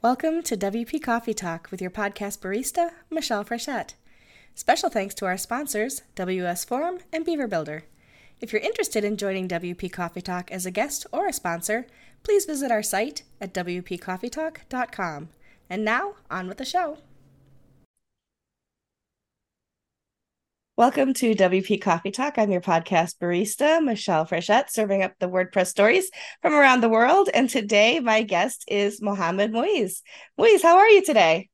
Welcome to WP Coffee Talk with your podcast barista, Michelle Frechette. Special thanks to our sponsors, WS Form and Beaver Builder. If you're interested in joining WP Coffee Talk as a guest or a sponsor, please visit our site at WPCoffeetalk.com. And now, on with the show. Welcome to WP Coffee Talk. I'm your podcast barista, Michelle Frechette, serving up the WordPress stories from around the world. And today, my guest is Mohammed Moeez. Moeez, how are you today?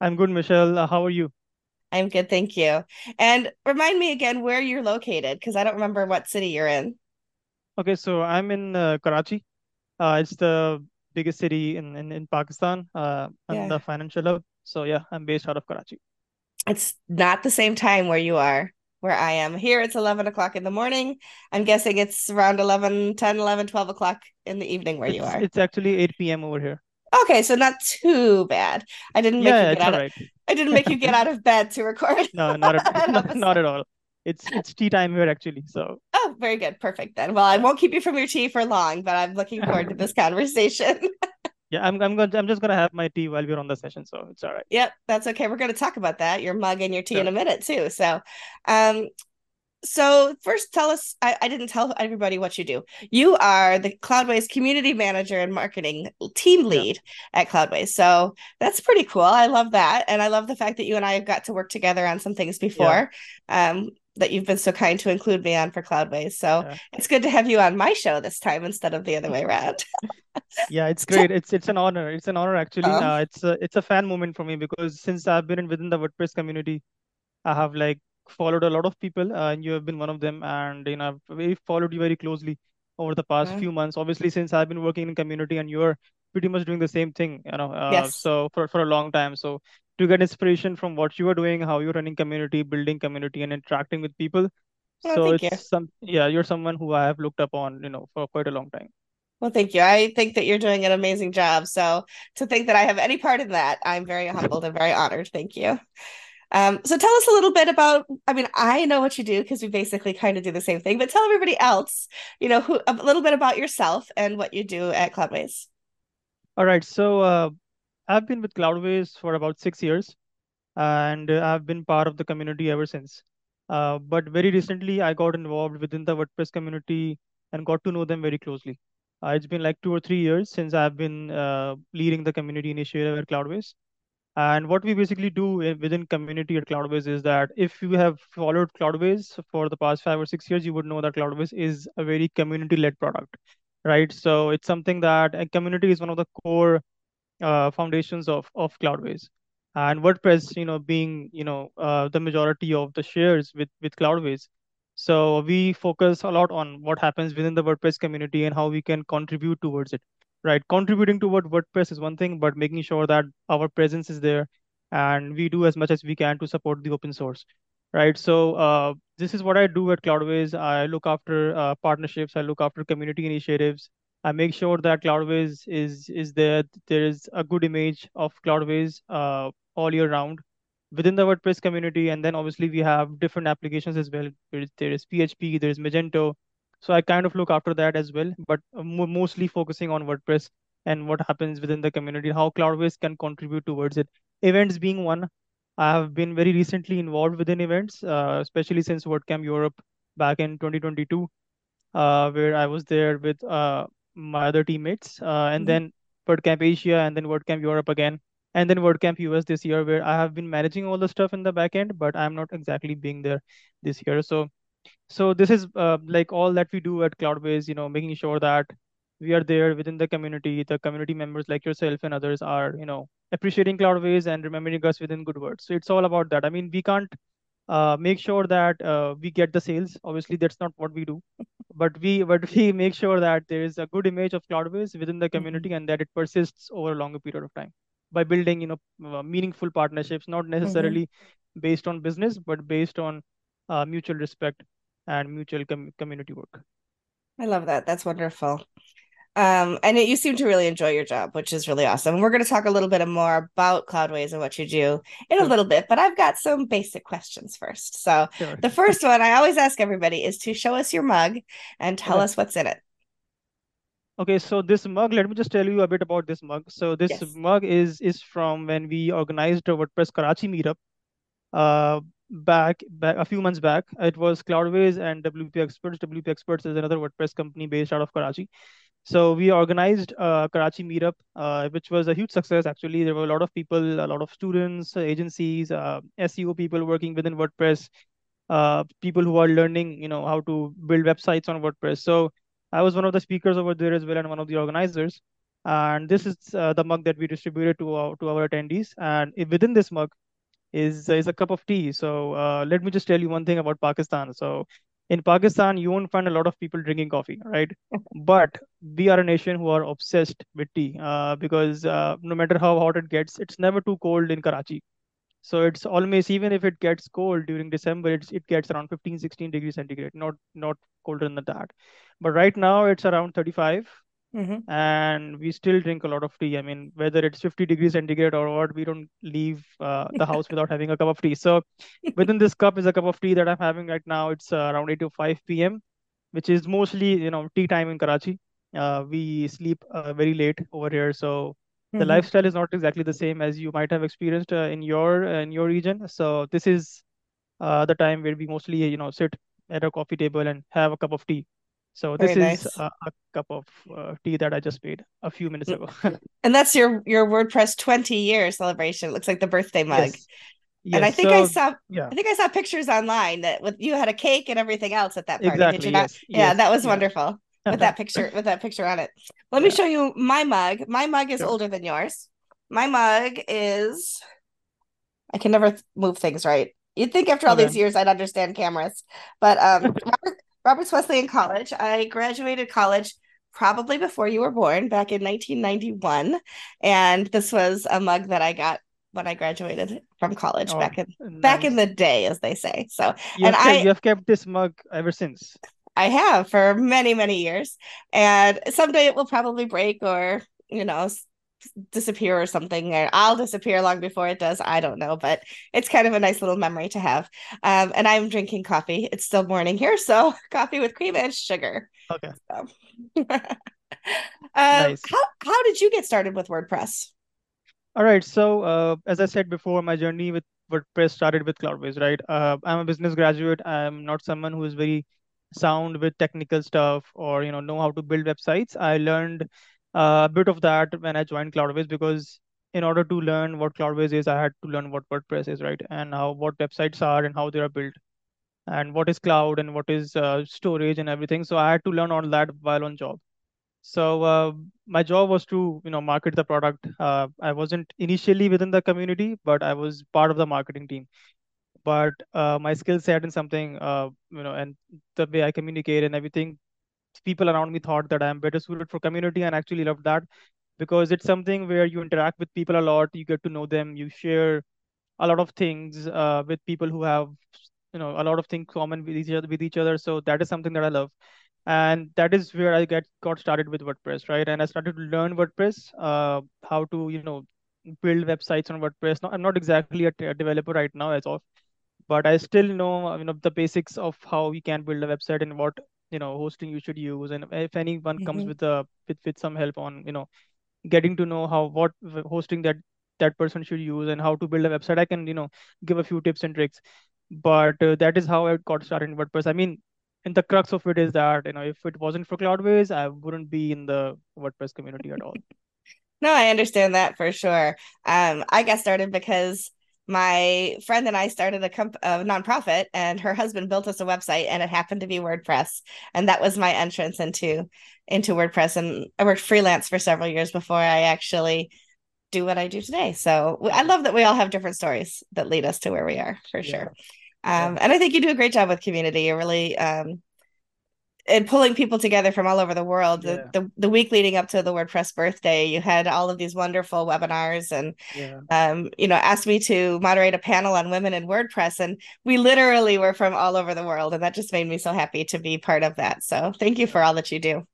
I'm good, Michelle. Uh, how are you? I'm good, thank you. And remind me again where you're located, because I don't remember what city you're in. Okay, so I'm in uh, Karachi. Uh, it's the biggest city in in, in Pakistan, uh, and the financial hub. So yeah, I'm based out of Karachi it's not the same time where you are where i am. Here it's 11 o'clock in the morning. I'm guessing it's around 11 10 11 12 o'clock in the evening where it's, you are. it's actually 8 p.m over here. Okay so not too bad. I didn't make yeah, you get out right. of, i didn't make you get out of bed to record. No not at, not, not at all. It's it's tea time here actually so. Oh very good. Perfect then. Well i won't keep you from your tea for long but i'm looking forward to this conversation yeah, I'm I'm going I'm just gonna have my tea while we're on the session, so it's all right. Yep, that's okay. We're gonna talk about that, your mug and your tea sure. in a minute too. So um so first tell us I, I didn't tell everybody what you do. You are the Cloudways community manager and marketing team lead yeah. at Cloudways. So that's pretty cool. I love that. And I love the fact that you and I have got to work together on some things before. Yeah. Um that you've been so kind to include me on for Cloudways. So yeah. it's good to have you on my show this time instead of the other way around. yeah, it's great. It's it's an honor. It's an honor actually. Um, uh, it's a it's a fan moment for me because since I've been in within the WordPress community, I have like followed a lot of people, uh, and you have been one of them. And you know, I've followed you very closely over the past few months. Obviously, since I've been working in community, and you're pretty much doing the same thing, you know. Uh, yes. So for for a long time, so to get inspiration from what you are doing, how you're running community, building community, and interacting with people. Oh, so it's you. some yeah, you're someone who I have looked up on, you know, for quite a long time. Well, thank you. I think that you're doing an amazing job. So to think that I have any part in that, I'm very humbled and very honored. Thank you. Um, so tell us a little bit about, I mean, I know what you do because we basically kind of do the same thing, but tell everybody else, you know, who a little bit about yourself and what you do at Cloudways. All right. So uh, I've been with Cloudways for about six years and I've been part of the community ever since. Uh, but very recently, I got involved within the WordPress community and got to know them very closely. Uh, it's been like two or three years since I've been uh, leading the community initiative at Cloudways. And what we basically do within community at Cloudways is that if you have followed Cloudways for the past five or six years, you would know that Cloudways is a very community-led product, right? So it's something that a community is one of the core uh, foundations of of Cloudways. And WordPress, you know, being you know uh, the majority of the shares with with Cloudways, so we focus a lot on what happens within the WordPress community and how we can contribute towards it. Right, contributing to what WordPress is one thing, but making sure that our presence is there and we do as much as we can to support the open source. Right, so uh, this is what I do at Cloudways. I look after uh, partnerships. I look after community initiatives. I make sure that Cloudways is is there. There is a good image of Cloudways uh, all year round within the WordPress community. And then obviously we have different applications as well. There is, PHP, there is Magento. So I kind of look after that as well, but mostly focusing on WordPress and what happens within the community, how Cloudways can contribute towards it. Events being one, I have been very recently involved within events, uh, especially since WordCamp Europe back in 2022, uh, where I was there with uh, my other teammates, uh, and mm-hmm. then WordCamp Asia, and then WordCamp Europe again and then WordCamp US this year, where I have been managing all the stuff in the back end, but I'm not exactly being there this year. So, so this is uh, like all that we do at Cloudways, you know, making sure that we are there within the community. The community members like yourself and others are, you know, appreciating Cloudways and remembering us within good words. So it's all about that. I mean, we can't uh, make sure that uh, we get the sales. Obviously, that's not what we do, but we but we make sure that there is a good image of Cloudways within the community mm-hmm. and that it persists over a longer period of time by building you know uh, meaningful partnerships not necessarily mm-hmm. based on business but based on uh, mutual respect and mutual com- community work i love that that's wonderful um, and it, you seem to really enjoy your job, which is really awesome. We're going to talk a little bit more about Cloudways and what you do in a little bit, but I've got some basic questions first. So sure. the first one I always ask everybody is to show us your mug and tell us what's in it. Okay, so this mug, let me just tell you a bit about this mug. So this Yes. mug is is from when we organized a WordPress Karachi meetup uh back back a few months back. It was Cloudways and WP Experts. WP Experts is another WordPress company based out of Karachi. So we organized a Karachi meetup, uh, which was a huge success. Actually, there were a lot of people, a lot of students, agencies, uh, SEO people working within WordPress, uh, people who are learning, you know, how to build websites on WordPress. So I was one of the speakers over there as well, and one of the organizers. And this is uh, the mug that we distributed to our to our attendees. And within this mug is is a cup of tea. So uh, let me just tell you one thing about Pakistan. So in Pakistan, you won't find a lot of people drinking coffee, right? But we are a nation who are obsessed with tea uh, because uh, no matter how hot it gets, it's never too cold in Karachi. So it's always even if it gets cold during December, it's, it gets around 15, 16 degrees centigrade, not not colder than that. But right now it's around 35 hmm and we still drink a lot of tea. I mean, whether it's 50 degrees centigrade or what, we don't leave uh, the house without having a cup of tea. So within this cup is a cup of tea that I'm having right now. It's uh, around 8 to 5 p.m., which is mostly, you know, tea time in Karachi. Uh, we sleep uh, very late over here, so the hmm lifestyle is not exactly the same as you might have experienced uh, in your uh, in your region. So this is uh, the time where we mostly, you know, sit at a coffee table and have a cup of tea. So Very this is nice. a, a cup of uh, tea that I just made a few minutes Mm. ago. And that's your your WordPress 20 year celebration. It looks like the birthday mug. Yes, And I yes. think I saw yeah, I think I saw pictures online that with you had a cake and everything else at that party. Did you exactly. not? Yes, Yeah, that was wonderful with that picture with that picture on it. Let me show you my mug. My mug is Sure. older than yours. My mug is I can never th- move things right. You'd think after all Okay. these years I'd understand cameras. But um Robert Roberts Wesleyan College. I graduated college probably before you were born back in 1991 and this was a mug that I got when I graduated from college Oh, back in back in the day as they say. So, You and kept I you have kept this mug ever since. I have for many many years and someday it will probably break or you know disappear or something or I'll disappear long before it does. I don't know, but it's kind of a nice little memory to have. Um, and I'm drinking coffee. It's still morning here, so coffee with cream and sugar. Okay, So. um, nice. how how did you get started with WordPress? All right. So, uh, as I said before, my journey with WordPress started with Cloudways, right? Uh, I'm a business graduate. I'm not someone who is very sound with technical stuff or, you know, know how to build websites. I learned a bit of that when I joined Cloudways because in order to learn what Cloudways is, I had to learn what WordPress is, right? And how what websites are and how they are built and what is cloud and what is uh, storage and everything. So I had to learn all that while on job. So uh, my job was to, you know, market the product. Uh, I wasn't initially within the community, but I was part of the marketing team. But uh, my skill set and something, uh, you know, and the way I communicate and everything, people around me thought that I'm better suited for community, and actually loved that because it's something where you interact with people a lot, you get to know them, you share a lot of things uh, with people who have, you know, a lot of things common with each other. With each other, so that is something that I love and that is where I get got started with WordPress, right? And I started to learn WordPress, uh, how to you know build websites on WordPress. I'm not exactly a, developer right now as of, but I still know you know the basics of how you can build a website and what you know hosting you should use, and if anyone comes Mm-hmm. with a with, with some help on you know getting to know how what hosting that that person should use and how to build a website, I can you know give a few tips and tricks but uh, that is how I got started in WordPress. I mean, and the crux of it is that you know if it wasn't for Cloudways, I wouldn't be in the WordPress community at all. No, I understand that for sure. Um, I got started because my friend and I started a, comp- a nonprofit, and her husband built us a website, and it happened to be WordPress, and that was my entrance into into WordPress. And I worked freelance for several years before I actually do what I do today. So I love that we all have different stories that lead us to where we are, for Yeah, sure. yeah, Um, and I think you do a great job with community. You're really um, and pulling people together from all over the world. The, yeah, the the week leading up to the WordPress birthday, you had all of these wonderful webinars and yeah. um, you know, asked me to moderate a panel on women in WordPress. And we literally were from all over the world. And that just made me so happy to be part of that. So thank you for all that you do.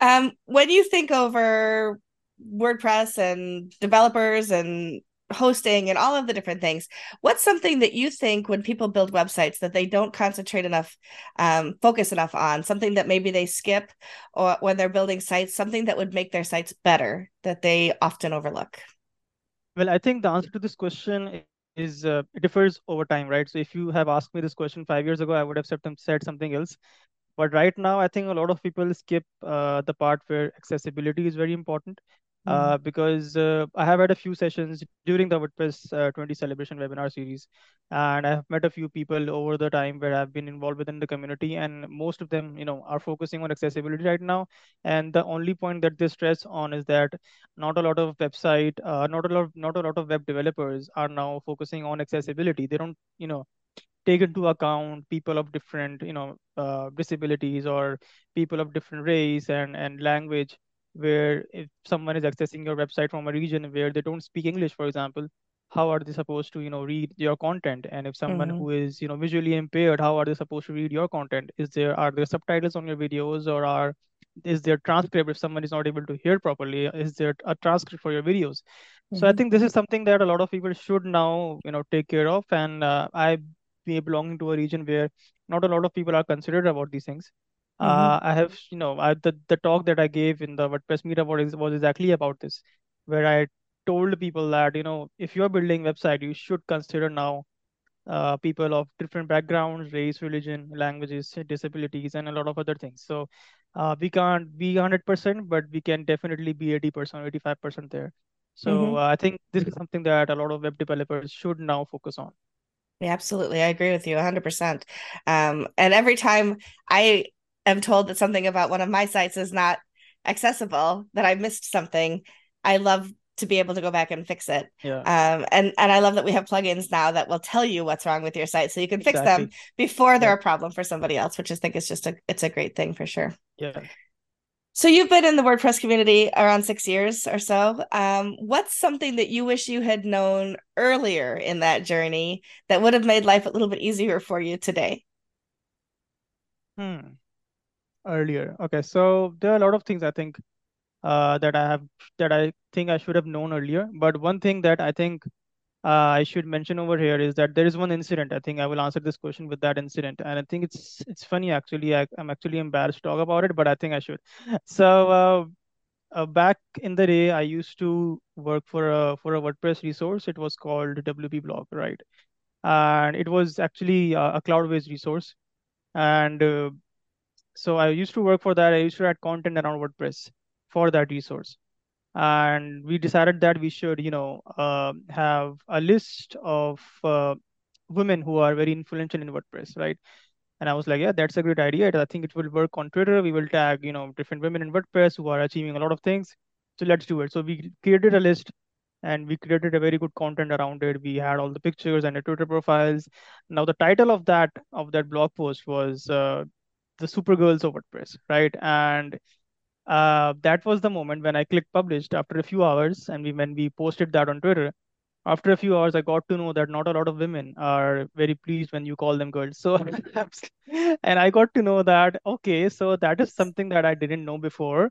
Um, when you think over WordPress and developers and hosting and all of the different things. What's something that you think when people build websites that they don't concentrate enough um, focus enough on? Something that maybe they skip or when they're building sites something that would make their sites better that they often overlook? Well i think the answer to this question is uh, it differs over time right? So if you have asked me this question five years ago i would have said, something else. But right now i think a lot of people skip uh, the part where accessibility is very important uh, because uh, I have had a few sessions during the WordPress uh, 20 celebration webinar series, and I have met a few people over the time where I've been involved within the community, and most of them, you know, are focusing on accessibility right now. And the only point that they stress on is that not a lot of website, uh, not a lot, not a lot of web developers are now focusing on accessibility. They don't, you know, take into account people of different, you know, uh, disabilities or people of different race and and language where if someone is accessing your website from a region where they don't speak English, for example, how are they supposed to, you know, read your content? And if someone mm-hmm. who is, you know, visually impaired, how are they supposed to read your content? Is there are there subtitles on your videos or are is there transcript if someone is not able to hear properly? Is there a transcript for your videos? Mm-hmm. So I mm-hmm. think this is something that a lot of people should now, you know, take care of. And uh, I belonging to a region where not a lot of people are considered about these things. Mm-hmm. Uh, I have, you know, I, the the talk that I gave in the WordPress meetup was, was exactly about this, where I told people that you know if you're building website, you should consider now uh, people of different backgrounds, race, religion, languages, disabilities, and a lot of other things. So uh, we can't be 100%, but we can definitely be 80%, 85% there. So mm-hmm. uh, I think this is something that a lot of web developers should now focus on. Yeah, absolutely. I agree with you 100%. Um, and every time I am told that something about one of my sites is not accessible, that I missed something, I love to be able to go back and fix it. Yeah. Um, and and I love that we have plugins now that will tell you what's wrong with your site, so you can fix exactly. them before they're yeah. a problem for somebody else, which I think is just a it's a great thing for sure. Yeah. So you've been in the WordPress community around six years or so. Um, what's something that you wish you had known earlier in that journey that would have made life a little bit easier for you today? Hmm earlier. Okay, so there are a lot of things I think uh, that I have that I think I should have known earlier. But one thing that I think uh, I should mention over here is that there is one incident. I think I will answer this question with that incident, and I think it's it's funny actually. I, am actually embarrassed to talk about it, but I think I should. So uh, uh, back in the day, I used to work for a for a WordPress resource. It was called WP Blog, right? And it was actually a, a cloud-based resource, and uh, so I used to work for that. I used to write content around WordPress for that resource. And we decided that we should, you know, uh, have a list of uh, women who are very influential in WordPress, right? And I was like, yeah, that's a great idea. I think it will work on Twitter. We will tag, you know, different women in WordPress who are achieving a lot of things. So let's do it. So we created a list and we created a very good content around it. We had all the pictures and the Twitter profiles. Now the title of that of that blog post was uh, the Supergirls of WordPress, right? And uh, that was the moment when I clicked published after a few hours, and we when we posted that on Twitter. After a few hours, I got to know that not a lot of women are very pleased when you call them girls. So, and I got to know that okay, so that is something that I didn't know before,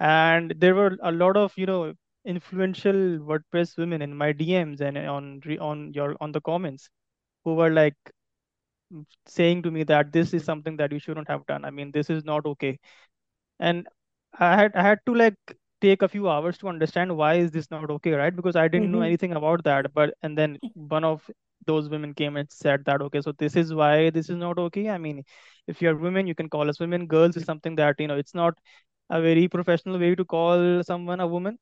and there were a lot of you know influential WordPress women in my DMs and on on your on the comments who were like saying to me that this is something that you shouldn't have done. I mean, this is not okay. And I had I had to like take a few hours to understand why is this not okay, right? Because I didn't mm-hmm. know anything about that. But and then one of those women came and said that okay, so this is why this is not okay. I mean, if you're women, you can call us women. Girls is something that you know it's not a very professional way to call someone a woman.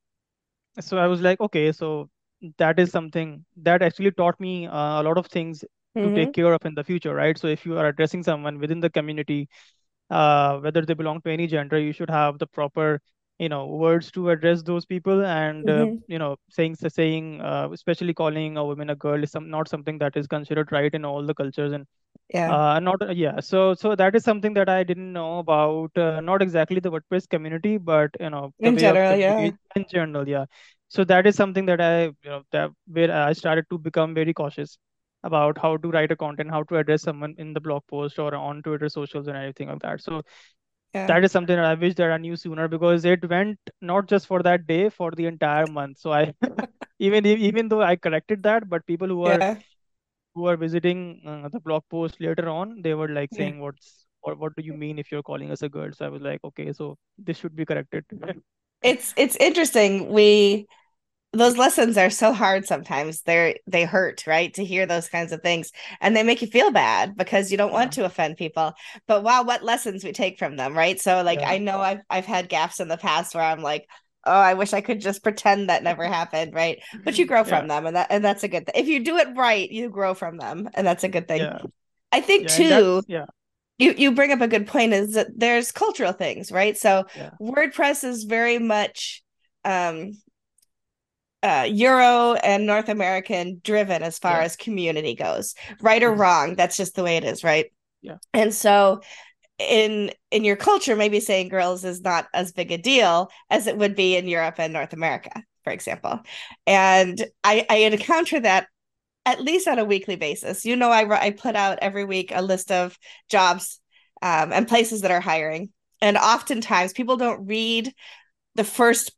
So I was like, okay, so that is something that actually taught me uh, a lot of things to mm-hmm. take care of in the future, right? So if you are addressing someone within the community, uh, whether they belong to any gender, you should have the proper, you know, words to address those people. And uh, mm-hmm. uh, you know, saying saying, uh, especially calling a woman a girl is some, not something that is considered right in all the cultures and yeah uh, not yeah so so that is something that i didn't know about uh, not exactly the wordpress community but you know in general yeah in general yeah so that is something that i you know that where i started to become very cautious about how to write a content, how to address someone in the blog post or on Twitter socials and everything like that. So yeah. that is something that I wish that I knew sooner because it went not just for that day, for the entire month. So I even even though I corrected that, but people who are Yeah. who are visiting uh, the blog post later on, they were like Yeah. saying, "What's or what do you mean if you're calling us a girl?" So I was like, "Okay, so this should be corrected." It's it's interesting. We those lessons are so hard sometimes. They're they hurt, right? To hear those kinds of things. And they make you feel bad because you don't want Yeah, to offend people. But wow, what lessons we take from them, right? So like yeah, I know I've I've had gaps in the past where I'm like, oh, I wish I could just pretend that never happened, right? But you grow yeah, from them and that and that's a good thing. If you do it right, you grow from them, and that's a good thing. I think too, yeah, you you bring up a good point is that there's cultural things, right? So WordPress is very much um uh, Euro and North American driven as far yeah, as community goes. Right or wrong, that's just the way it is, right? yeah, And so in in your culture, maybe saying girls is not as big a deal as it would be in Europe and North America, for example. And I, I encounter that at least on a weekly basis. You know, I I put out every week a list of jobs um, and places that are hiring, and oftentimes people don't read the first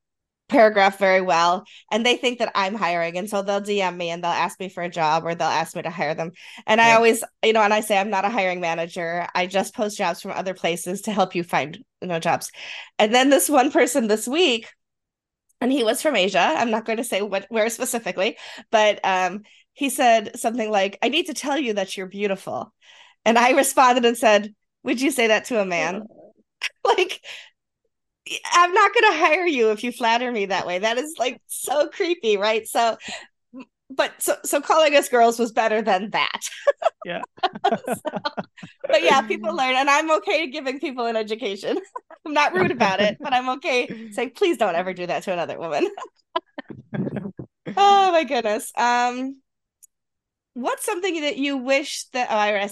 paragraph very well and they think that I'm hiring and so they'll DM me and they'll ask me for a job or they'll ask me to hire them. And I always you know and I say I'm not a hiring manager. I just post jobs from other places to help you find you know jobs. And then this one person this week and he was from Asia. I'm not going to say what where specifically but um he said something like I need to tell you that you're beautiful. And I responded and said would you say that to a man? Like I'm not going to hire you if you flatter me that way. That is like so creepy, right? So, but so so calling us girls was better than that. yeah. so, but yeah, people learn, and I'm okay giving people an education. I'm not rude about it, but I'm okay saying, please don't ever do that to another woman. oh my goodness. Um, what's something that you wish that oh, I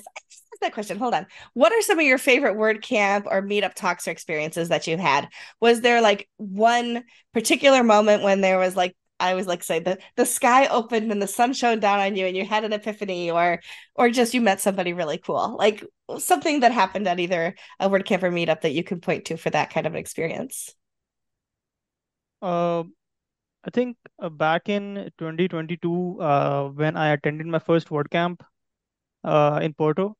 that question. Hold on. What are some of your favorite WordCamp or meetup talks or experiences that you've had? Was there like one particular moment when there was like I always like say the the sky opened and the sun shone down on you and you had an epiphany or or just you met somebody really cool. Like something that happened at either a WordCamp or meetup that you can point to for that kind of experience. Uh, I think uh, back in 2022, uh, when I attended my first WordCamp uh, in Porto,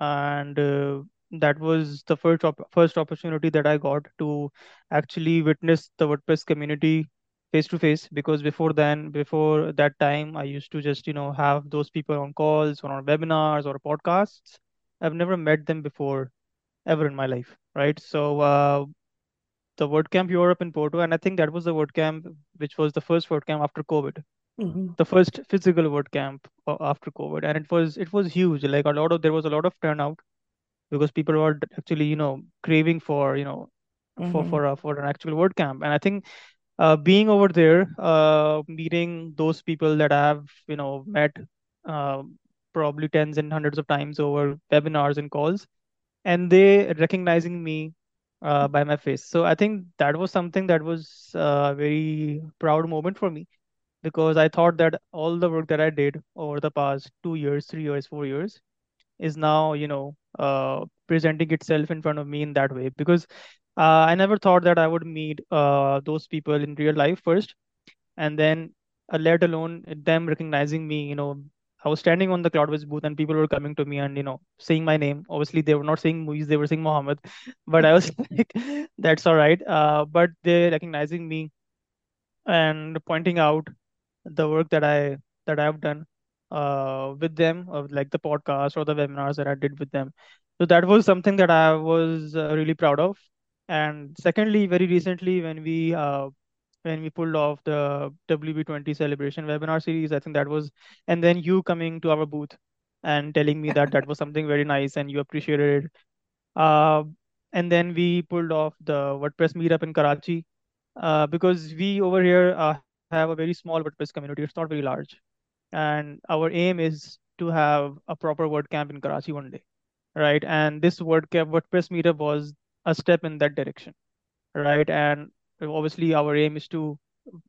and uh, that was the first op- first opportunity that I got to actually witness the WordPress community face to face. Because before then, before that time, I used to just you know have those people on calls or on webinars or podcasts. I've never met them before ever in my life, right? So uh, the WordCamp Europe in Porto, and I think that was the WordCamp which was the first WordCamp after COVID Mm-hmm. the first physical WordCamp uh, after COVID, and it was it was huge. Like a lot of there was a lot of turnout because people were actually you know craving for you know for Mm-hmm. for a, for an actual WordCamp, and I think uh, being over there, uh, meeting those people that I have you know met uh, probably tens and hundreds of times over webinars and calls, and they recognizing me uh, by my face. So I think that was something that was uh, a very proud moment for me because I thought that all the work that I did over the past two years, three years, four years is now, you know, uh, presenting itself in front of me in that way. Because uh, I never thought that I would meet uh, those people in real life first, and then uh, let alone them recognizing me. You know, I was standing on the Cloudways booth, and people were coming to me and you know saying my name. Obviously, they were not saying Moeez; they were saying Mohammed. But I was like, "That's all right." Uh, but they're recognizing me and pointing out the work that I that I've done uh, with them, or like the podcast or the webinars that I did with them. So that was something that I was uh, really proud of. And secondly, very recently, when we uh, when we pulled off the WP20 celebration webinar series, I think that was, and then you coming to our booth and telling me that that was something very nice and you appreciated it. Uh, and then we pulled off the WordPress meetup in Karachi uh, because we over here uh, have a very small WordPress community. It's not very large, and our aim is to have a proper WordCamp in Karachi one day, right? And this WordCamp WordPress meetup was a step in that direction, right? And obviously, our aim is to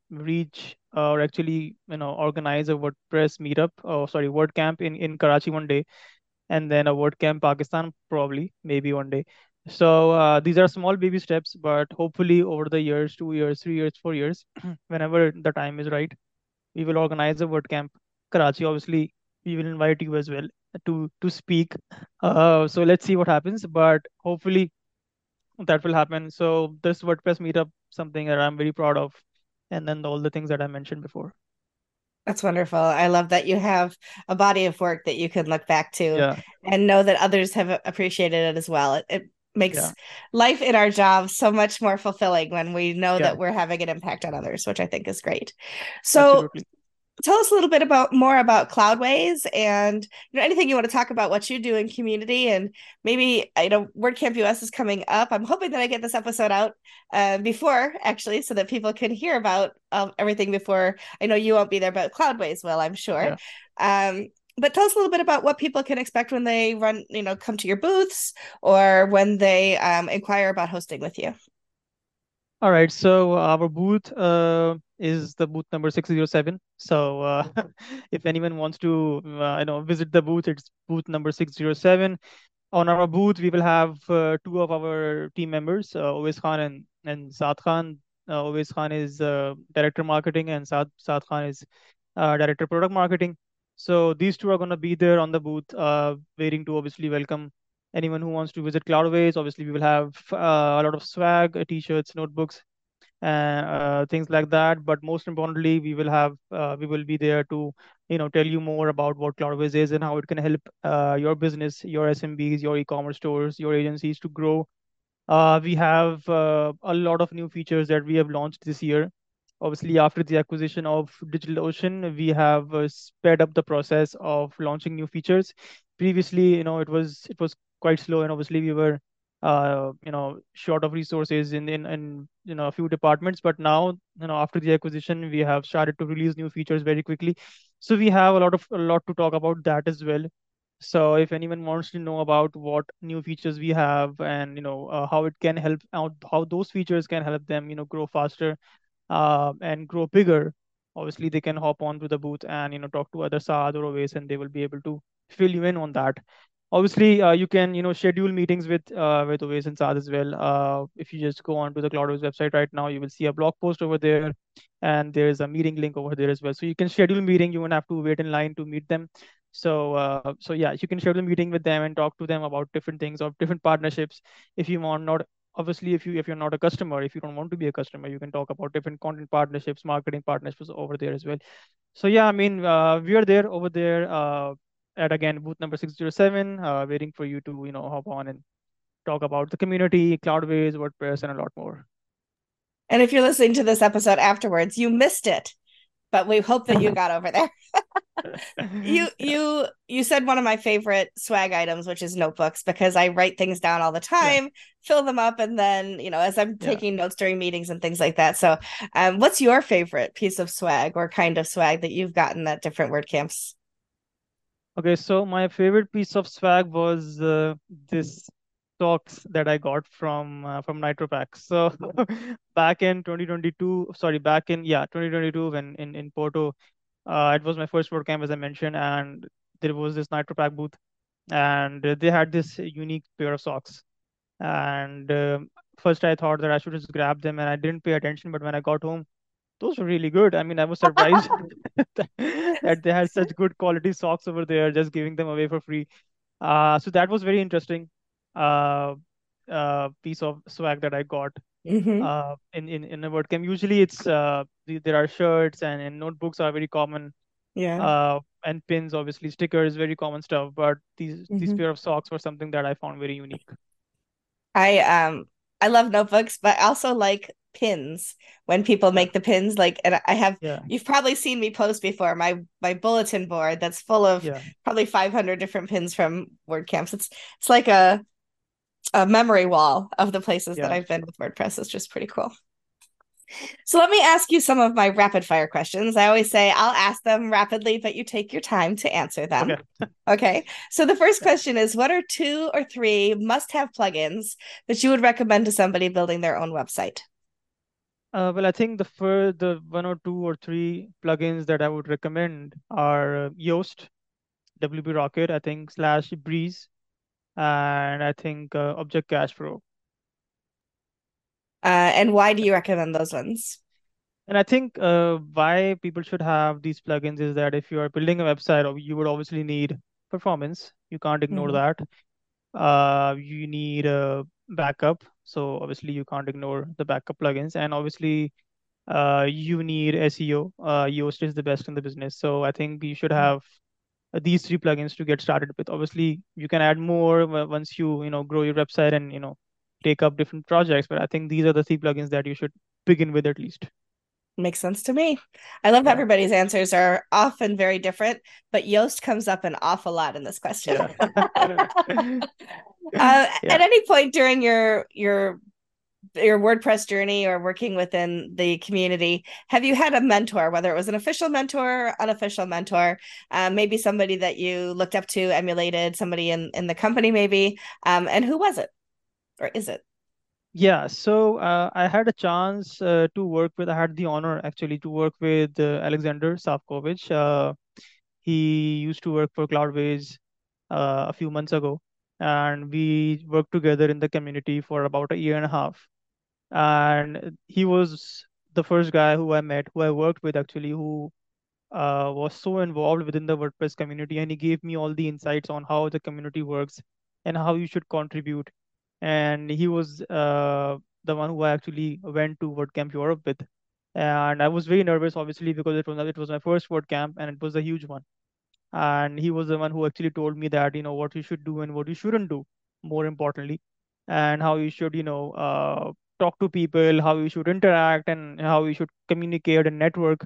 reach uh, or actually, you know, organize a WordPress meetup, or sorry, WordCamp in in Karachi one day, and then a WordCamp Pakistan probably maybe one day. So uh, these are small baby steps, but hopefully over the years, two years, three years, four years, whenever the time is right, we will organize a WordCamp Karachi. Obviously, we will invite you as well to to speak. Uh, so let's see what happens, but hopefully that will happen. So this WordPress meetup, something that I'm very proud of, and then all the things that I mentioned before. That's wonderful. I love that you have a body of work that you can look back to Yeah, and know that others have appreciated it as well. It, it makes yeah, life in our job so much more fulfilling when we know yeah, that we're having an impact on others, which I think is great. So absolutely. tell us a little bit about more about Cloudways and you know anything you want to talk about what you do in community and maybe you know WordCamp US is coming up. I'm hoping that I get this episode out uh, before actually so that people can hear about um, everything before. I know you won't be there, but Cloudways will, I'm sure. Yeah. Um, but tell us a little bit about what people can expect when they run, you know, come to your booths or when they um, inquire about hosting with you. All right. So our booth uh, is the booth number 607. So uh, if anyone wants to, uh, you know, visit the booth, it's booth number 607. On our booth, we will have uh, two of our team members, uh, Owais Khan and, and Saad Khan. Uh, Owais Khan is uh, director marketing and Saad, Saad Khan is uh, director product marketing. So these two are going to be there on the booth, uh, waiting to obviously welcome anyone who wants to visit Cloudways. Obviously, we will have uh, a lot of swag, uh, t-shirts, notebooks, and uh, things like that. But most importantly, we will have uh, we will be there to you know tell you more about what Cloudways is and how it can help your business, your SMBs, your e-commerce stores, your agencies to grow. We have a lot of new features that we have launched this year. Obviously, after the acquisition of DigitalOcean, we have uh, sped up the process of launching new features. Previously, you know, it was it was quite slow, and obviously we were, uh, you know, short of resources in in, in you know a few departments. But now, you know, after the acquisition, we have started to release new features very quickly. So we have a lot of a lot to talk about that as well. So if anyone wants to know about what new features we have and you know uh, how it can help out, how those features can help them, you know, grow faster uh, and grow bigger, obviously they can hop onto the booth and you know talk to other Saad or Owais and they will be able to fill you in on that. Obviously, uh, you can you know schedule meetings with uh, with Owais and Saad as well. Uh, if you just go onto the Cloudways website right now, you will see a blog post over there, and there is a meeting link over there as well. So you can schedule meeting. You won't have to wait in line to meet them. So uh, so yeah, you can schedule a meeting with them and talk to them about different things or different partnerships if you want. Not obviously if you if you're not a customer, if you don't want to be a customer, you can talk about different content partnerships, marketing partnerships over there as well. So yeah, I mean uh, we are there over there. Uh, at again booth number 607 uh, waiting for you to you know hop on and talk about the community cloudways wordpress and a lot more And if you're listening to this episode afterwards, you missed it, but we hope that you got over there. you you you said one of my favorite swag items which is notebooks because i write things down all the time yeah fill them up and then you know as i'm yeah. taking notes during meetings and things like that. So um what's your favorite piece of swag or kind of swag that you've gotten at different word camps? Okay so my favorite piece of swag was uh, this socks that i got from uh, from nitropack so back in 2022 sorry back in yeah 2022 when in in porto uh, it was my first WordCamp as i mentioned and there was this nitropack booth and they had this unique pair of socks And um, first, I thought that I should just grab them, and I didn't pay attention. But when I got home, those were really good. I mean, I was surprised that they had such good quality socks over there, just giving them away for free. Uh, so that was very interesting. Uh, uh, piece of swag that I got mm-hmm. uh, in, in in a WordCamp. Usually, it's uh, there are shirts and, and notebooks are very common. yeah Uh, and pins, obviously, stickers, very common stuff. But these these mm-hmm. pair of socks were something that I found very unique. i um i love notebooks but I also like pins when people make the pins like and i have yeah, you've probably seen me post before my my bulletin board that's full of yeah. probably 500 different pins from word camps it's it's like a a memory wall of the places that I've been with WordPress. is just pretty cool. So let me ask you some of my rapid fire questions. I always say I'll ask them rapidly, but you take your time to answer them. Okay. Okay. So the first question is What are two or three must have plugins that you would recommend to somebody building their own website? Uh, well, I think the first, the one or two or three plugins that I would recommend are uh, Yoast, WP Rocket, I think, slash Breeze, and I think uh, Object Cache Pro. Uh, and why do you recommend those ones? And I think uh, why people should have these plugins is that if you are building a website, you would obviously need performance. You can't ignore Mhm. that. Uh, you need a backup. So obviously you can't ignore the backup plugins. And obviously uh, you need SEO. Uh, Yoast is the best in the business. So I think you should have uh, these three plugins to get started with. Obviously you can add more once you, you know, grow your website and, you know, take up different projects. But I think these are the three plugins that you should begin with at least. Makes sense to me. I love Yeah. everybody's answers are often very different, but Yoast comes up an awful lot in this question. Yeah. Uh, Yeah. at any point during your your your WordPress journey or working within the community, have you had a mentor, whether it was an official mentor, unofficial mentor, uh, maybe somebody that you looked up to, emulated, somebody in in the company, maybe, um, and who was it or is it? Yeah, so uh, I had a chance uh, to work with, I had the honor actually to work with uh, Alexander Savkovich. Uh, he used to work for Cloudways uh, a few months ago, and we worked together in the community for about a year and a half. And he was the first guy who I met, who I worked with actually, who uh, was so involved within the WordPress community, and he gave me all the insights on how the community works and how you should contribute. And he was uh, the one who I actually went to WordCamp Europe with. And I was very nervous, obviously, because it was it was my first WordCamp and it was a huge one. And he was the one who actually told me that, you know, what you should do and what you shouldn't do, more importantly, and how you should, you know, uh, talk to people, how you should interact, and how you should communicate and network.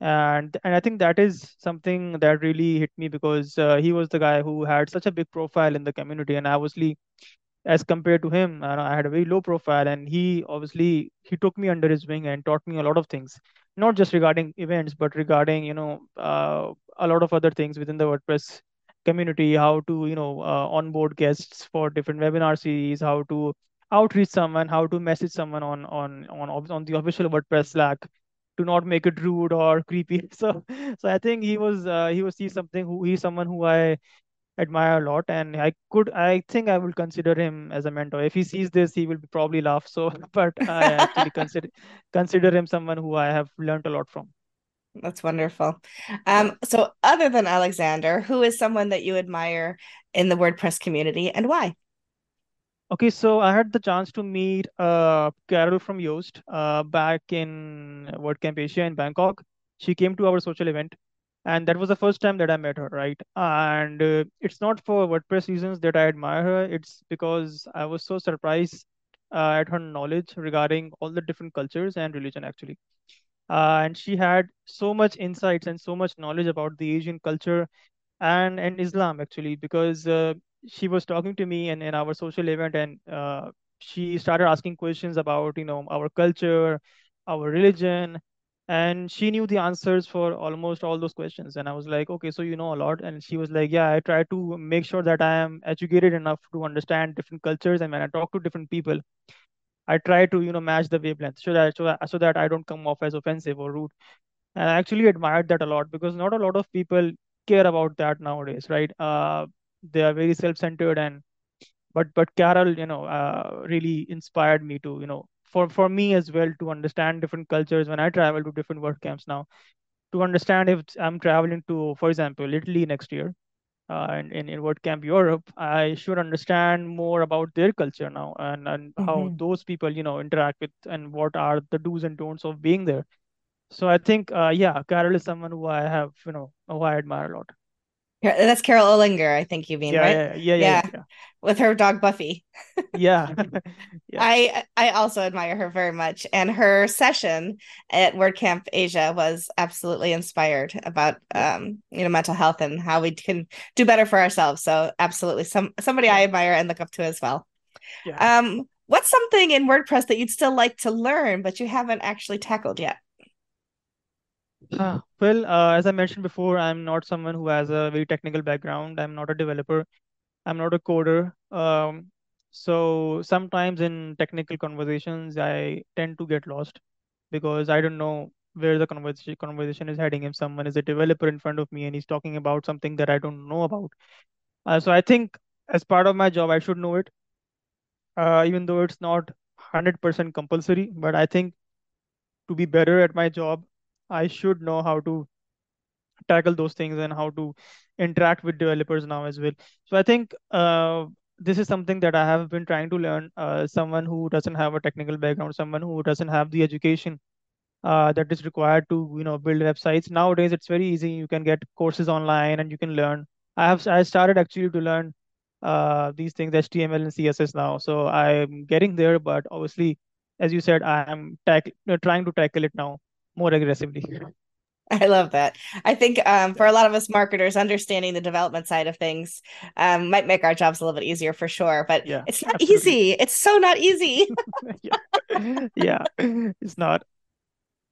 And and I think that is something that really hit me because uh, he was the guy who had such a big profile in the community, and obviously, as compared to him, I, had a very low profile, and he obviously he took me under his wing and taught me a lot of things, not just regarding events, but regarding you know uh, a lot of other things within the WordPress community, how to you know uh, onboard guests for different webinar series, how to outreach someone, how to message someone on on on on the official WordPress Slack to not make it rude or creepy. So, so I think he was uh, he was he's something who he's someone who I admire a lot, and I could I think I will consider him as a mentor. If he sees this, he will probably laugh. So, but I actually consider consider him someone who I have learned a lot from. That's wonderful. Um, so other than Alexander, who is someone that you admire in the WordPress community and why? Okay, so I had the chance to meet uh, Carole from Yoast uh, back in WordCamp Asia in Bangkok. She came to our social event, and that was the first time that I met her, right? And uh, it's not for WordPress reasons that I admire her. It's because I was so surprised uh, at her knowledge regarding all the different cultures and religion, actually. Uh, and she had so much insights and so much knowledge about the Asian culture and and Islam actually because uh, she was talking to me in, in our social event and uh, she started asking questions about you know our culture, our religion, and she knew the answers for almost all those questions. And I was like, okay, so you know a lot. And she was like, yeah, I try to make sure that I am educated enough to understand different cultures. And when I talk to different people, I try to you know match the wavelength so that so so that I don't come off as offensive or rude. And I actually admired that a lot because not a lot of people care about that nowadays, right? Uh, they are very self-centered and but but Carole, you know, uh, really inspired me to, you know, for for me as well to understand different cultures when I travel to different WordCamps now, to understand if I'm traveling to, for example, Italy next year, in, in in WordCamp Europe, I should understand more about their culture now and and how Mhm. those people, you know, interact with and what are the do's and don'ts of being there so I think, uh, yeah, Carole is someone who I have, you know, who I admire a lot. That's Carole Olinger, I think you mean, Yeah, right? yeah, yeah, yeah, yeah, Yeah, with her dog Buffy. Yeah, I I also admire her very much, and her session at WordCamp Asia was absolutely inspired about um you know mental health and how we can do better for ourselves. So absolutely, some somebody I admire and look up to as well. Um, what's something in WordPress that you'd still like to learn but you haven't actually tackled yet? Ah, Well, uh, as I mentioned before, I'm not someone who has a very technical background. I'm not a developer. I'm not a coder. Um, so sometimes in technical conversations, I tend to get lost because I don't know where the conversation conversation is heading. If someone is a developer in front of me and he's talking about something that I don't know about, uh, so I think as part of my job, I should know it uh, even though it's not 100% compulsory. But I think to be better at my job, I should know how to tackle those things and how to interact with developers now as well. So I think uh, this is something that I have been trying to learn. Uh, someone who doesn't have a technical background, someone who doesn't have the education uh, that is required to you know build websites. Nowadays, it's very easy. You can get courses online and you can learn. I have I started actually to learn uh, these things HTML and CSS now. So I'm getting there, but obviously, as you said, I'm tack- trying to tackle it now more aggressively. I love that. I think um, for a lot of us marketers, understanding the development side of things um, might make our jobs a little bit easier for sure. But yeah, it's not absolutely. easy. It's so not easy. yeah. yeah, it's not.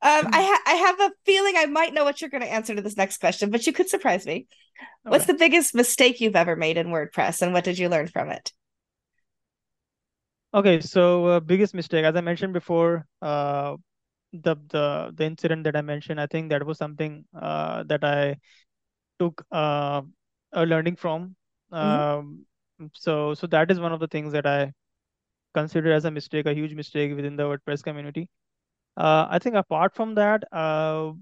Um, I ha- I have a feeling I might know what you're going to answer to this next question, but you could surprise me. What's the biggest mistake you've ever made in WordPress, and what did you learn from it? Okay, so uh, biggest mistake, as I mentioned before, uh, the the the incident that I mentioned, I think that was something uh, that I took uh, a learning from. Mm-hmm. Um, so so that is one of the things that I consider as a mistake, a huge mistake within the WordPress community. Uh, I think apart from that, uh,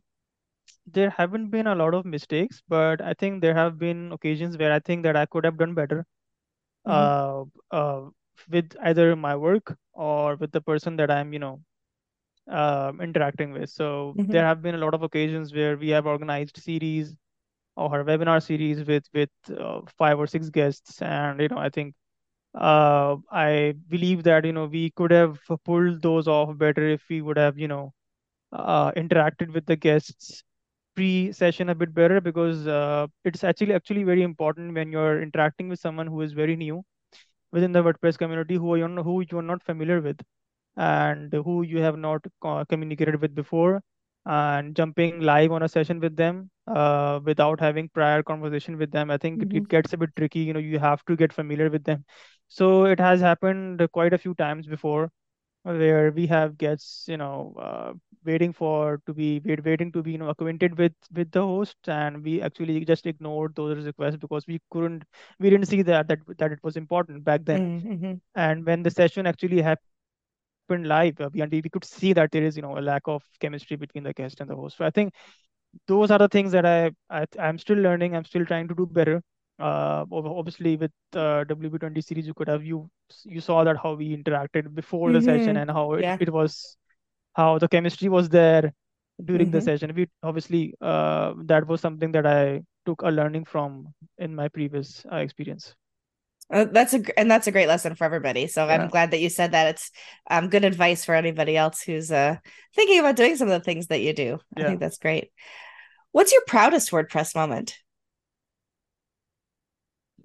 there haven't been a lot of mistakes, but I think there have been occasions where I think that I could have done better mm-hmm. uh, uh, with either my work or with the person that I'm, you know, um, interacting with. So mm-hmm. there have been a lot of occasions where we have organized series or webinar series with with uh, five or six guests, and you know I think uh, I believe that you know we could have pulled those off better if we would have you know uh, interacted with the guests pre-session a bit better because uh, it's actually actually very important when you're interacting with someone who is very new within the WordPress community who you who you're not familiar with and who you have not communicated with before and jumping live on a session with them uh, without having prior conversation with them i think mm-hmm. it, gets a bit tricky you know you have to get familiar with them so it has happened quite a few times before where we have guests you know uh, waiting for to be wait, waiting to be you know acquainted with with the host and we actually just ignored those requests because we couldn't we didn't see that that that it was important back then mm-hmm. and when the session actually happened happened live and we could see that there is you know a lack of chemistry between the guest and the host so i think those are the things that i, I i'm still learning i'm still trying to do better uh obviously with uh, wp20 series you could have you you saw that how we interacted before mm-hmm. the session mm-hmm. and how it, yeah. it was how the chemistry was there during mm-hmm. the session we obviously uh that was something that i took a learning from in my previous uh, experience uh, that's a and that's a great lesson for everybody. So yeah. I'm glad that you said that. It's um, good advice for anybody else who's uh, thinking about doing some of the things that you do. Yeah. I think that's great. What's your proudest WordPress moment?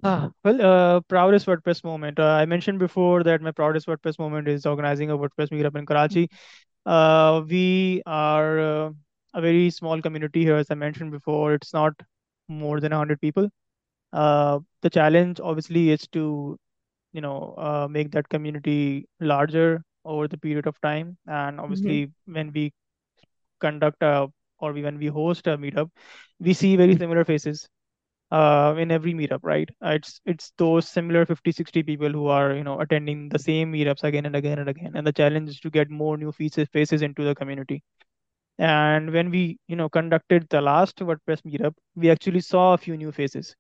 Ah, well, uh, proudest WordPress moment. Uh, I mentioned before that my proudest WordPress moment is organizing a WordPress meetup in Karachi. Uh, we are uh, a very small community here, as I mentioned before. It's not more than 100 people. The challenge obviously is to you know uh, make that community larger over the period of time. And obviously mm-hmm. when we conduct a or when we host a meetup we see very similar faces uh, in every meetup right? It's it's those similar 50 60 people who are you know attending the same meetups again and again and again. And the challenge is to get more new faces faces into the community. And when we you know conducted the last wordpress meetup we actually saw a few new faces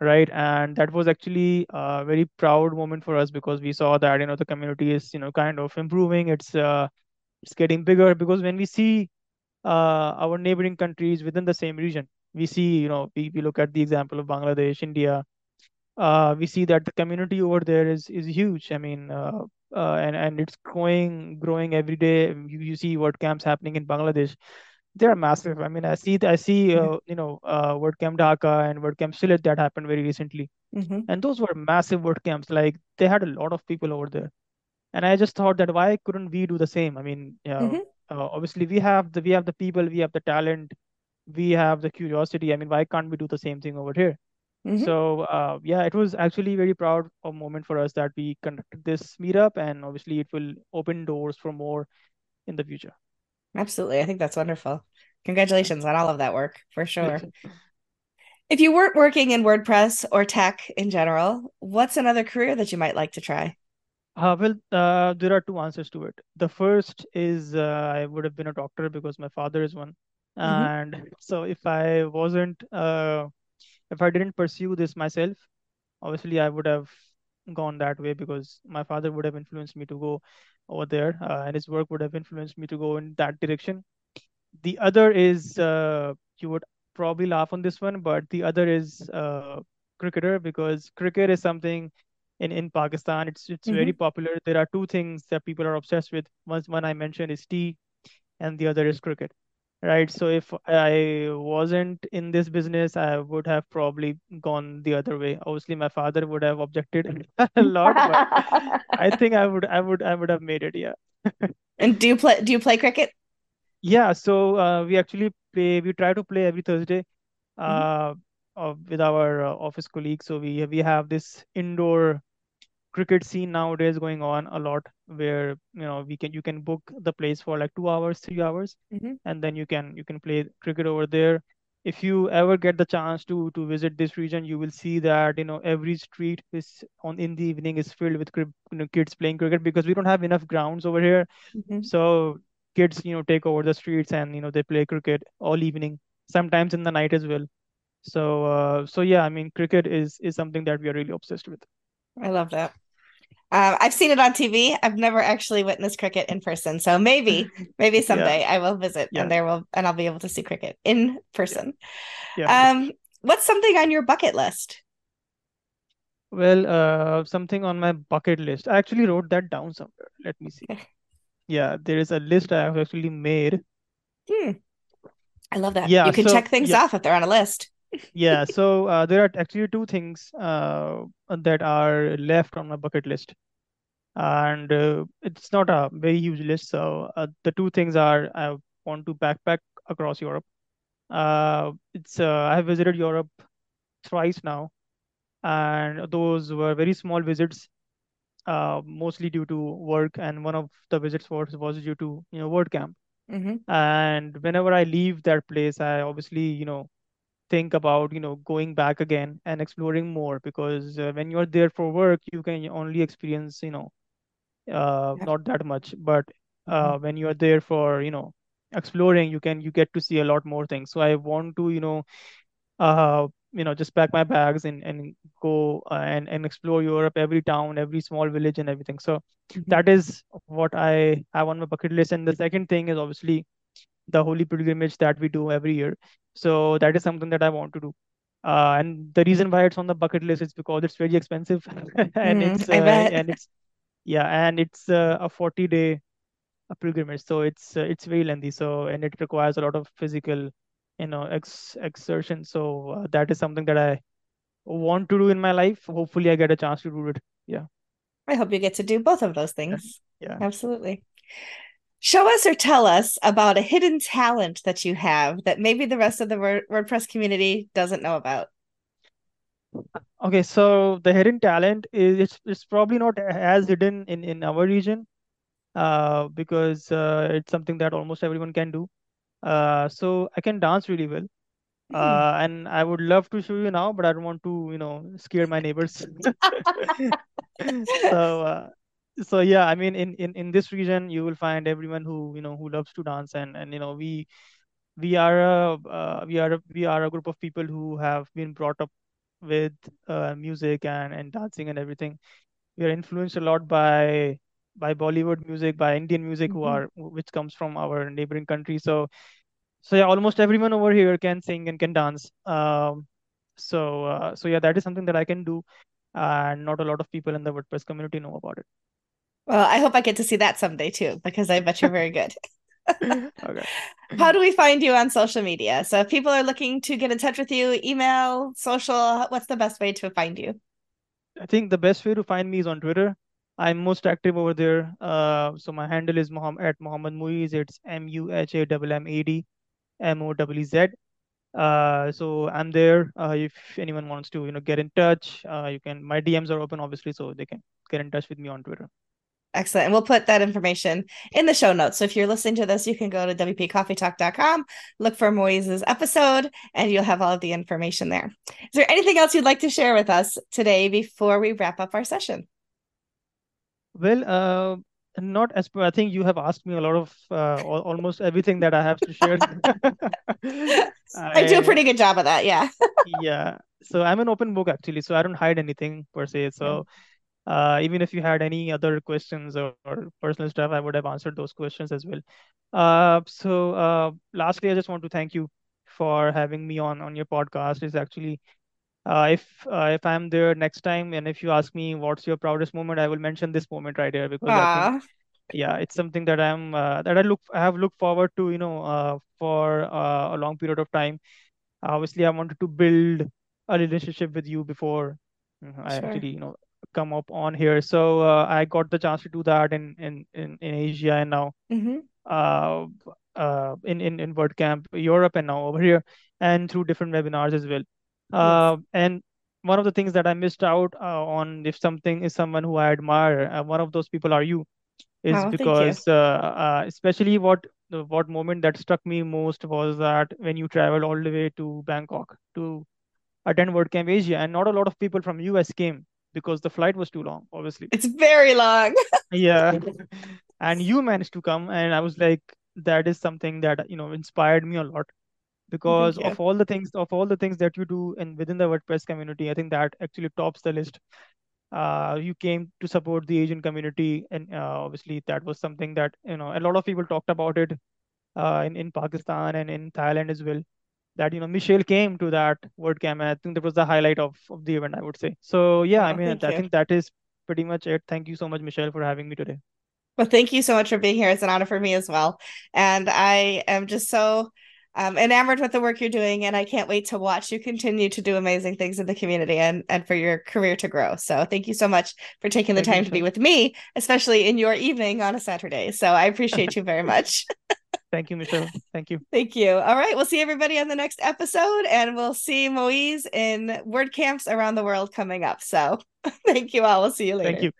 right? And that was actually a very proud moment for us because we saw that you know the community is you know kind of improving. It's uh, it's getting bigger because when we see uh, our neighboring countries within the same region we see you know we, we look at the example of bangladesh india uh, we see that the community over there is is huge. I mean uh, uh, and and it's growing growing every day. You, you see WordCamps happening in bangladesh they're massive. I mean, I see I see mm-hmm. uh, you know uh, WordCamp Dhaka and WordCamp Sylhet that happened very recently, mm-hmm. and those were massive WordCamps. Like they had a lot of people over there, and I just thought that why couldn't we do the same? I mean, you know, mm-hmm. uh, obviously we have the we have the people, we have the talent, we have the curiosity. I mean, why can't we do the same thing over here? Mm-hmm. So uh, yeah, it was actually very proud of moment for us that we conducted this meetup, and obviously it will open doors for more in the future. Absolutely. I think that's wonderful. Congratulations on all of that work for sure. if you weren't working in WordPress or tech in general, what's another career that you might like to try? Uh, well, uh, there are two answers to it. The first is uh, I would have been a doctor because my father is one. hmm And so if I wasn't, uh, if I didn't pursue this myself, obviously I would have gone that way because my father would have influenced me to go over there, uh, and his work would have influenced me to go in that direction. The other is uh, you would probably laugh on this one, but the other is uh, cricketer because cricket is something in, in Pakistan. It's it's very hmm popular. There are two things that people are obsessed with. One one I mentioned is tea, and the other is cricket. Right. So if I wasn't in this business, I would have probably gone the other way. Obviously, my father would have objected a lot, but I think I would I would I would have made it. Yeah. And do you play do you play cricket? Yeah, so uh, we actually play. We try to play every Thursday uh, uh, with our uh, office colleagues. So we we have this indoor cricket scene nowadays going on a lot, where you know we can you can book the place for like two hours, three hours, hmm and then you can you can play cricket over there. If you ever get the chance to to visit this region, you will see that you know every street is on in the evening is filled with you know, kids playing cricket because we don't have enough grounds over here hmm so kids, you know, take over the streets and you know they play cricket all evening, sometimes in the night as well. So uh, so yeah, I mean, cricket is is something that we are really obsessed with. I love that. Um, I've seen it on TV. I've never actually witnessed cricket in person. So maybe, maybe Yeah, someday I will visit and there will and I'll be able to see cricket in yeah, person. yeah. Um, what's something on your bucket list? Well, uh, something on my bucket list. I actually wrote that down somewhere. Let me see. Yeah, there is a list I have actually made. Hmm, I love that. Yeah, You can so check things yeah, off if they're on a list. Yeah. So uh, there are actually two things uh, that are left on my bucket list. and uh, it's not a very huge list. So uh, the two things are I want to backpack across Europe. Uh, it's uh, I have visited Europe thrice now, and those were very small visits, uh, mostly due to work, and one of the visits was was due to you know WordCamp. hmm And whenever I leave that place, I obviously you know think about you know going back again and exploring more because uh, when you're there for work, you can only experience you know uh, Yeah. not that much. But uh, when you are there for, you know, exploring, you can you get to see a lot more things. So I want to, you know, uh, you know, just pack my bags and and go uh, and and explore Europe, every town, every small village, and everything. So hmm that is what I have on my bucket list. And the second thing is obviously the holy pilgrimage that we do every year. So that is something that I want to do. Uh, and the reason why it's on the bucket list is because it's very expensive and hmm it's uh, and it's yeah, and it's uh, a 40 day pilgrimage, so it's uh, it's very lengthy. So and it requires a lot of physical, you know, ex exertion. So uh, that is something that I want to do in my life. Hopefully, I get a chance to do it. Yeah, I hope you get to do both of those things. yeah. Absolutely. Show us or tell us about a hidden talent that you have that maybe the rest of the WordPress community doesn't know about. Okay, so the hidden talent is it's, it's probably not as hidden in in our region, uh, because uh, it's something that almost everyone can do. Uh, so I can dance really well. Hmm. Uh, and I would love to show you now, but I don't want to, you know, scare my neighbors. So, uh, so yeah, I mean, in, in in this region, you will find everyone who, you know, who loves to dance, and and you know, we we are a uh, we are a, we are a group of people who have been brought up with uh, music and and dancing and everything. We are influenced a lot by by Bollywood music, by Indian music, who Mhm. are which comes from our neighboring country. So so yeah, almost everyone over here can sing and can dance. Um, so uh, so yeah, that is something that I can do, and not a lot of people in the WordPress community know about Well, I hope I get to see that someday too, because I bet you're very good. Okay. How do we find you on social media? So if people are looking to get in touch with you, email, social, what's the best way to find you? I think the best way to find me is on Twitter. I'm most active over there. Uh, so my handle is Muhammad at Muhammad Moeez. It's M U H A M M A D M O W Z. Uh, so I'm there. Uh, if anyone wants to, you know, get in touch, uh, you can. My DMs are open, obviously, so they can get in touch with me on Twitter. Excellent. And we'll put that information in the show notes. So if you're listening to this, you can go to wpcoffeetalk.com, look for Moeez's episode, and you'll have all of the information there. Is there anything else you'd like to share with us today before we wrap up our session? Well, uh, not as per, I think you have asked me a lot of uh, almost everything that I have to share. I do a pretty good job of that. Yeah. yeah. So I'm an open book actually, so I don't hide anything per se. Yeah. Uh, even if you had any other questions or, or personal stuff, I would have answered those questions as well. Uh, so uh, lastly, I just want to thank you for having me on on your podcast. It's actually uh, if uh, if I'm there next time, and if you ask me what's your proudest moment, I will mention this moment right here because think yeah, it's something that I'm uh, that I look I have looked forward to, you know, uh, for uh, a long period of time. Obviously, I wanted to build a relationship with you before uh, I sure. actually, you know, come up on here. So uh, I got the chance to do that in in in, in Asia and now hmm uh, uh, in in in WordCamp Europe and now over here and through different webinars as well. Yes. Uh, and one of the things that I missed out uh, on if something is someone who I admire, uh, one of those people are you is Oh, because uh, uh, especially what the what moment that struck me most was that when you traveled all the way to Bangkok to attend WordCamp Asia, and not a lot of people from US came because the flight was too long, obviously. It's very long. Yeah, and you managed to come, and I was like, that is something that you know inspired me a lot because of all the things of all the things that you do and within the WordPress community, I think that actually tops the list uh, you came to support the Asian community, and uh, obviously that was something that you know a lot of people talked about it uh, in in Pakistan and in Thailand as well. That you know Michelle came to that WordCamp, I think that was the highlight of of the event, I would say. So yeah, I Oh, mean I you. think that is pretty much it. Thank you so much, Michelle, for having me today. Well, thank you so much for being here. It's an honor for me as well. And I am just so um, enamored with the work you're doing, and I can't wait to watch you continue to do amazing things in the community and, and for your career to grow. So thank you so much for taking the Thank time to be with me, especially in your evening on a Saturday. So I appreciate you very much. Thank you, Michelle. Thank you. Thank you. All right. We'll see everybody on the next episode, and we'll see Moeez in WordCamps around the world coming up. So thank you all. We'll see you later. Thank you.